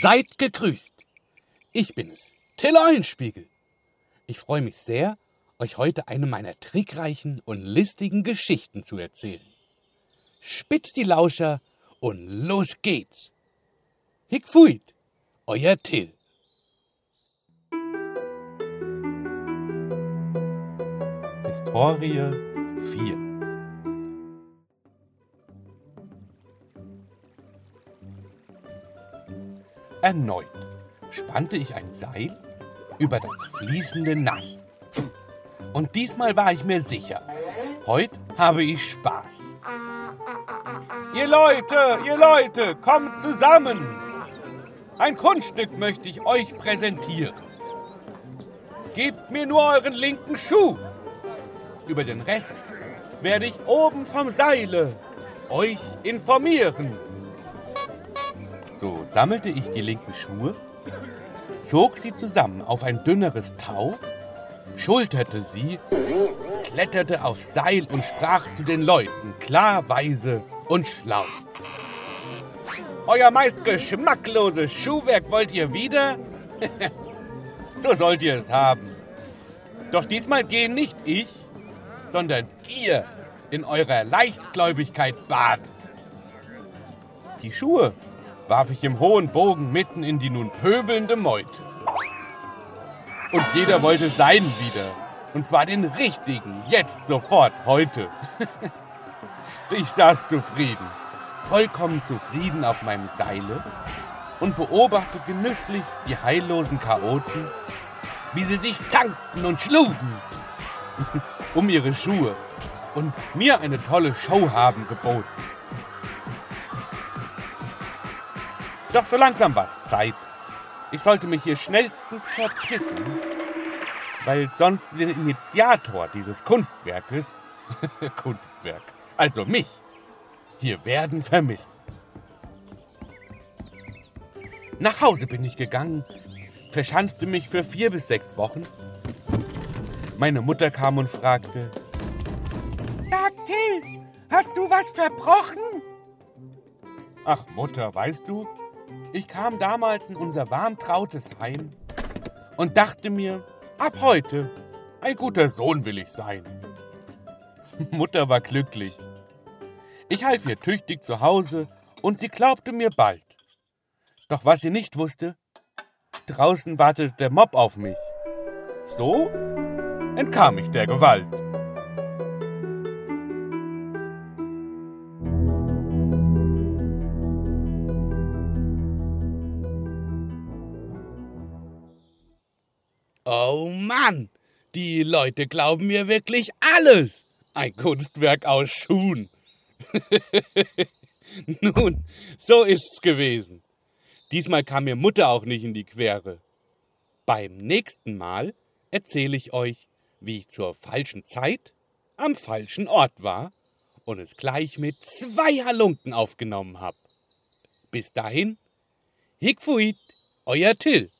Seid gegrüßt. Ich bin es, Till Eulenspiegel. Ich freue mich sehr, euch heute eine meiner trickreichen und listigen Geschichten zu erzählen. Spitzt die Lauscher und los geht's. Hick fuit, euer Till. Historie 4 Erneut spannte ich ein Seil über das fließende Nass. Und diesmal war ich mir sicher, heute habe ich Spaß. Ihr Leute, ihr Leute, kommt zusammen! Ein Kunststück möchte ich euch präsentieren. Gebt mir nur euren linken Schuh. Über den Rest werde ich oben vom Seile euch informieren. So sammelte ich die linken Schuhe, zog sie zusammen auf ein dünneres Tau, schulterte sie, kletterte aufs Seil und sprach zu den Leuten klar, weise und schlau. Euer meist geschmackloses Schuhwerk wollt ihr wieder? so sollt ihr es haben. Doch diesmal gehen nicht ich, sondern ihr in eurer Leichtgläubigkeit baden. Die Schuhe warf ich im hohen Bogen mitten in die nun pöbelnde Meute. Und jeder wollte seinen wieder. Und zwar den richtigen, jetzt, sofort, heute. ich saß zufrieden, vollkommen zufrieden auf meinem Seile und beobachtete genüsslich die heillosen Chaoten, wie sie sich zankten und schlugen um ihre Schuhe und mir eine tolle Show haben geboten. Doch so langsam war es Zeit. Ich sollte mich hier schnellstens verpissen, weil sonst den Initiator dieses Kunstwerkes, Kunstwerk, also mich, hier werden vermissen. Nach Hause bin ich gegangen, verschanzte mich für vier bis sechs Wochen. Meine Mutter kam und fragte, Sag Till, hast du was verbrochen? Ach Mutter, weißt du, ich kam damals in unser warmtrautes Heim und dachte mir, ab heute, ein guter Sohn will ich sein. Mutter war glücklich. Ich half ihr tüchtig zu Hause und sie glaubte mir bald. Doch was sie nicht wusste, draußen wartete der Mob auf mich. So entkam ich der Gewalt. Oh Mann, die Leute glauben mir wirklich alles. Ein Kunstwerk aus Schuhen. Nun, so ist's gewesen. Diesmal kam mir Mutter auch nicht in die Quere. Beim nächsten Mal erzähle ich euch, wie ich zur falschen Zeit am falschen Ort war und es gleich mit zwei Halunken aufgenommen hab. Bis dahin, Hickfuit, euer Till.